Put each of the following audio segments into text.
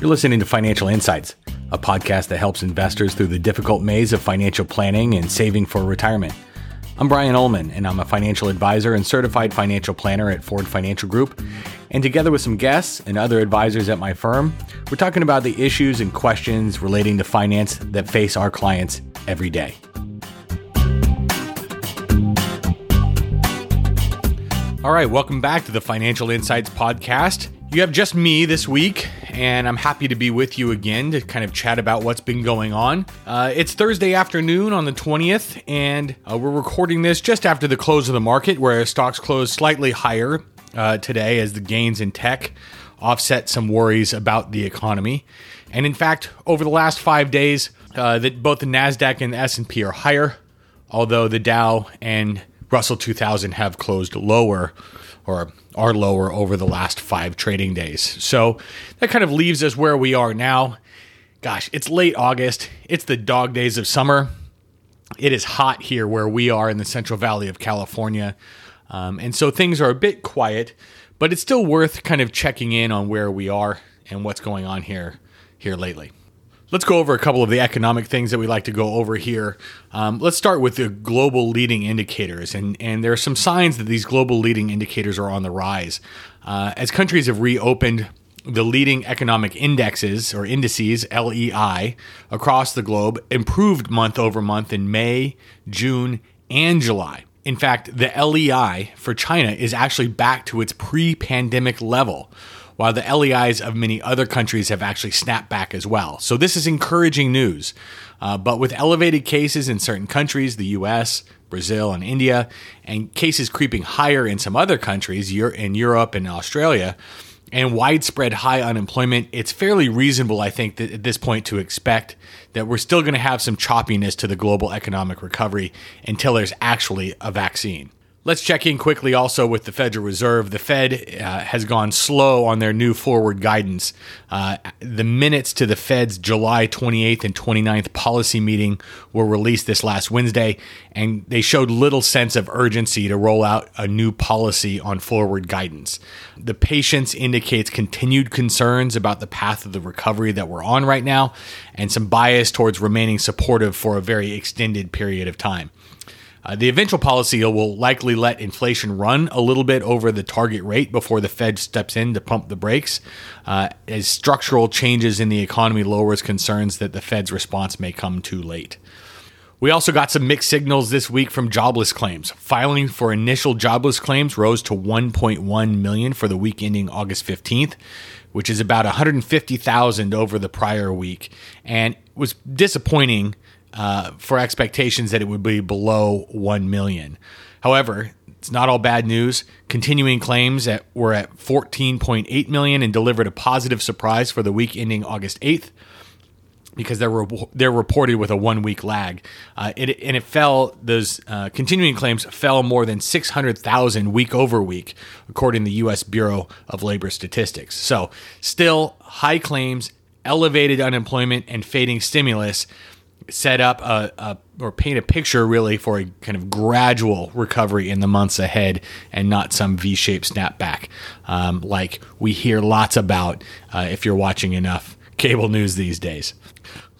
You're listening to Financial Insights, a podcast that helps investors through the difficult maze of financial planning and saving for retirement. I'm Brian Ullman, and I'm a financial advisor and certified financial planner at Ford Financial Group. And together with some guests and other advisors at my firm, we're talking about the issues and questions relating to finance that face our clients every day. All right, welcome back to the Financial Insights Podcast. You have just me this week, and I'm happy to be with you again to kind of chat about what's been going on. Uh, it's Thursday afternoon on the 20th, and uh, we're recording this just after the close of the market, where stocks closed slightly higher uh, today as the gains in tech offset some worries about the economy. And in fact, over the last five days, uh, that both the Nasdaq and the S&P are higher, although the Dow and Russell 2000 have closed lower or are lower over the last five trading days. So that kind of leaves us where we are now. Gosh, it's late August. It's the dog days of summer. It is hot here where we are in the Central Valley of California. Um, and so things are a bit quiet, but it's still worth kind of checking in on where we are and what's going on here here lately. Let's go over a couple of the economic things that we like to go over here. Um, let's start with the global leading indicators, and and there are some signs that these global leading indicators are on the rise uh, as countries have reopened. The leading economic indexes or indices (LEI) across the globe improved month over month in May, June, and July. In fact, the LEI for China is actually back to its pre-pandemic level while the LEIs of many other countries have actually snapped back as well. So this is encouraging news. Uh, but with elevated cases in certain countries, the US, Brazil, and India, and cases creeping higher in some other countries, in Europe and Australia, and widespread high unemployment, it's fairly reasonable, I think, at this point to expect that we're still going to have some choppiness to the global economic recovery until there's actually a vaccine. Let's check in quickly also with the Federal Reserve. The Fed uh, has gone slow on their new forward guidance. Uh, the minutes to the Fed's July 28th and 29th policy meeting were released this last Wednesday, and they showed little sense of urgency to roll out a new policy on forward guidance. The patience indicates continued concerns about the path of the recovery that we're on right now, and some bias towards remaining supportive for a very extended period of time. Uh, the eventual policy will likely let inflation run a little bit over the target rate before the Fed steps in to pump the brakes, uh, as structural changes in the economy lowers concerns that the Fed's response may come too late. We also got some mixed signals this week from jobless claims. Filing for initial jobless claims rose to 1.1 million for the week ending August 15th, which is about 150,000 over the prior week, and was disappointing uh, for expectations that it would be below 1 million. However, it's not all bad news. Continuing claims that were at 14.8 million and delivered a positive surprise for the week ending August 8th because they're re- they're reported with a one week lag. Uh, it, and it fell. Those uh, continuing claims fell more than six hundred thousand week over week, according to the U.S. Bureau of Labor Statistics. So, still high claims, elevated unemployment, and fading stimulus set up a, a, or paint a picture really for a kind of gradual recovery in the months ahead and not some V-shaped snapback um, like we hear lots about uh, if you're watching enough cable news these days.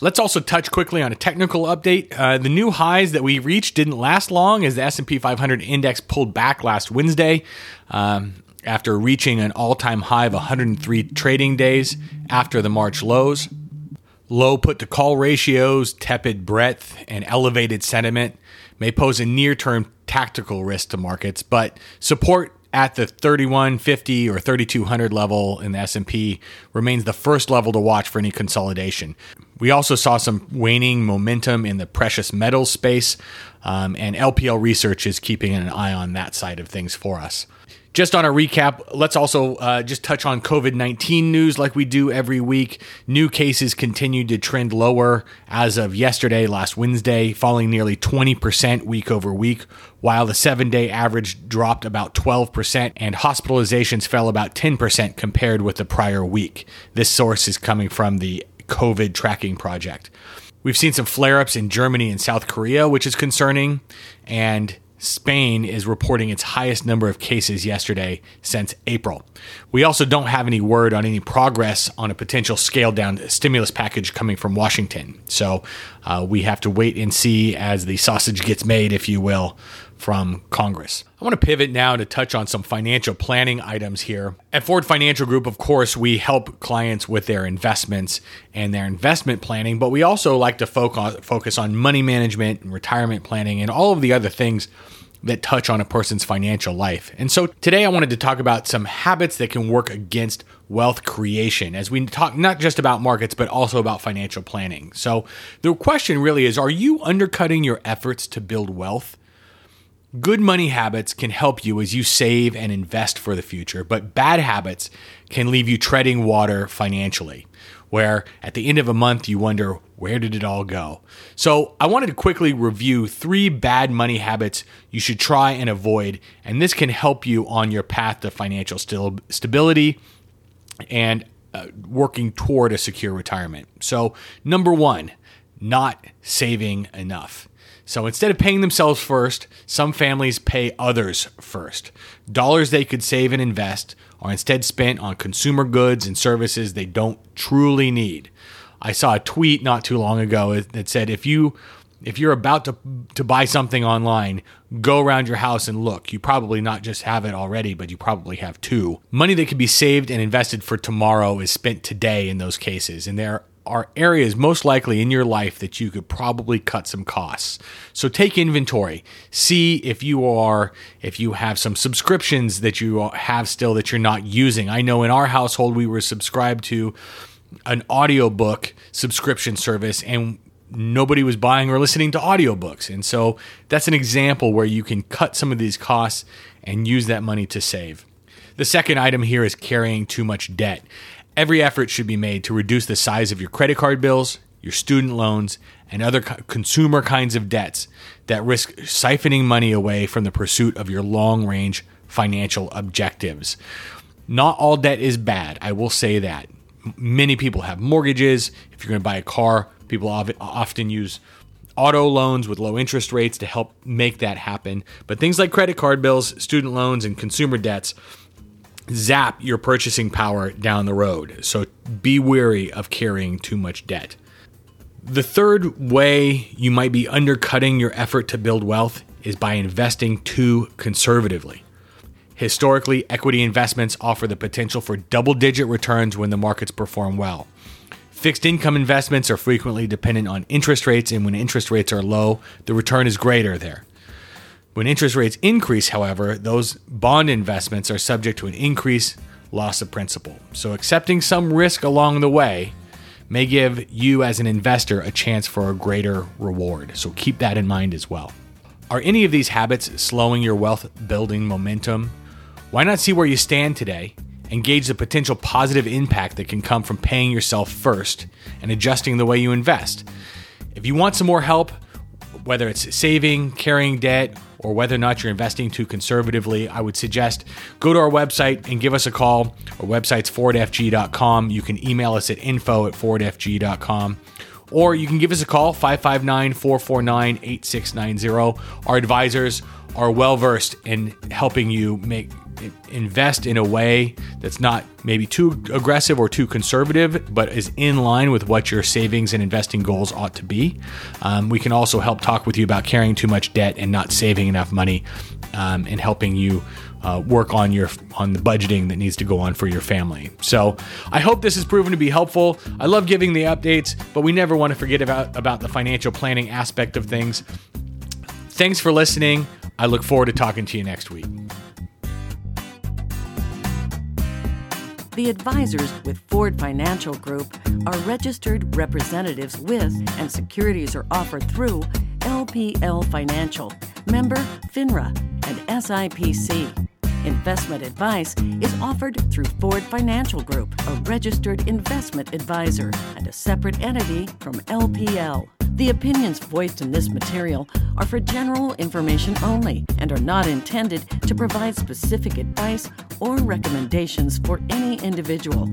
Let's also touch quickly on a technical update. Uh, the new highs that we reached didn't last long as the S&P 500 index pulled back last Wednesday um, after reaching an all-time high of 103 trading days after the March lows. Low put to call ratios, tepid breadth, and elevated sentiment may pose a near term tactical risk to markets, but support at the 3150 or 3200 level in the S&P remains the first level to watch for any consolidation. We also saw some waning momentum in the precious metals space, um, and LPL Research is keeping an eye on that side of things for us. Just on a recap, let's also uh, just touch on COVID 19 news like we do every week. New cases continued to trend lower as of yesterday, last Wednesday, falling nearly 20% week over week, while the seven day average dropped about 12% and hospitalizations fell about 10% compared with the prior week. This source is coming from the COVID tracking project. We've seen some flare ups in Germany and South Korea, which is concerning. And Spain is reporting its highest number of cases yesterday since April. We also don't have any word on any progress on a potential scaled down stimulus package coming from Washington. So uh, we have to wait and see as the sausage gets made, if you will, from Congress. I want to pivot now to touch on some financial planning items here. At Ford Financial Group, of course, we help clients with their investments and their investment planning, but we also like to focus on money management and retirement planning and all of the other things that touch on a person's financial life. And so today I wanted to talk about some habits that can work against wealth creation as we talk not just about markets but also about financial planning. So the question really is are you undercutting your efforts to build wealth? Good money habits can help you as you save and invest for the future, but bad habits can leave you treading water financially, where at the end of a month you wonder, where did it all go? So, I wanted to quickly review three bad money habits you should try and avoid, and this can help you on your path to financial stability and uh, working toward a secure retirement. So, number one, not saving enough. So instead of paying themselves first, some families pay others first. Dollars they could save and invest are instead spent on consumer goods and services they don't truly need. I saw a tweet not too long ago that said if you if you're about to to buy something online, go around your house and look. You probably not just have it already, but you probably have two. Money that could be saved and invested for tomorrow is spent today in those cases, and there are areas most likely in your life that you could probably cut some costs. So take inventory. See if you are if you have some subscriptions that you have still that you're not using. I know in our household we were subscribed to an audiobook subscription service and nobody was buying or listening to audiobooks. And so that's an example where you can cut some of these costs and use that money to save. The second item here is carrying too much debt. Every effort should be made to reduce the size of your credit card bills, your student loans, and other consumer kinds of debts that risk siphoning money away from the pursuit of your long range financial objectives. Not all debt is bad, I will say that. Many people have mortgages. If you're going to buy a car, people often use auto loans with low interest rates to help make that happen. But things like credit card bills, student loans, and consumer debts zap your purchasing power down the road. So be wary of carrying too much debt. The third way you might be undercutting your effort to build wealth is by investing too conservatively. Historically, equity investments offer the potential for double digit returns when the markets perform well. Fixed income investments are frequently dependent on interest rates, and when interest rates are low, the return is greater there. When interest rates increase, however, those bond investments are subject to an increase loss of principal. So accepting some risk along the way may give you as an investor a chance for a greater reward. So keep that in mind as well. Are any of these habits slowing your wealth building momentum? Why not see where you stand today and gauge the potential positive impact that can come from paying yourself first and adjusting the way you invest? If you want some more help, whether it's saving, carrying debt, or whether or not you're investing too conservatively, I would suggest go to our website and give us a call. Our website's fordfg.com. You can email us at info at fordfg.com. Or you can give us a call, 559 449 8690. Our advisors are well versed in helping you make invest in a way that's not maybe too aggressive or too conservative, but is in line with what your savings and investing goals ought to be. Um, we can also help talk with you about carrying too much debt and not saving enough money, um, and helping you. Uh, work on your on the budgeting that needs to go on for your family. So I hope this has proven to be helpful. I love giving the updates, but we never want to forget about about the financial planning aspect of things. Thanks for listening. I look forward to talking to you next week. The advisors with Ford Financial Group are registered representatives with and securities are offered through LPL Financial, member FINRA, and SIPC. Investment advice is offered through Ford Financial Group, a registered investment advisor and a separate entity from LPL. The opinions voiced in this material are for general information only and are not intended to provide specific advice or recommendations for any individual.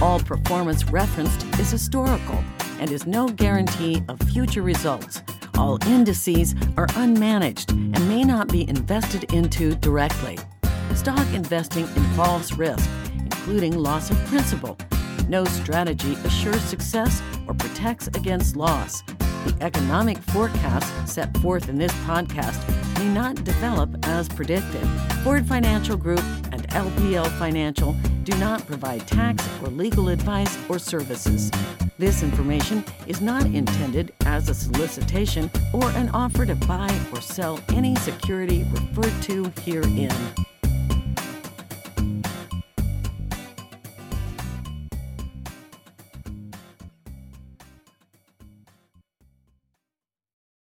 All performance referenced is historical and is no guarantee of future results All indices are unmanaged and may not be invested into directly. Stock investing involves risk, including loss of principal. No strategy assures success or protects against loss. The economic forecasts set forth in this podcast may not develop as predicted. Ford Financial Group and LPL Financial do not provide tax or legal advice or services. This information is not intended as a solicitation or an offer to buy or sell any security referred to herein.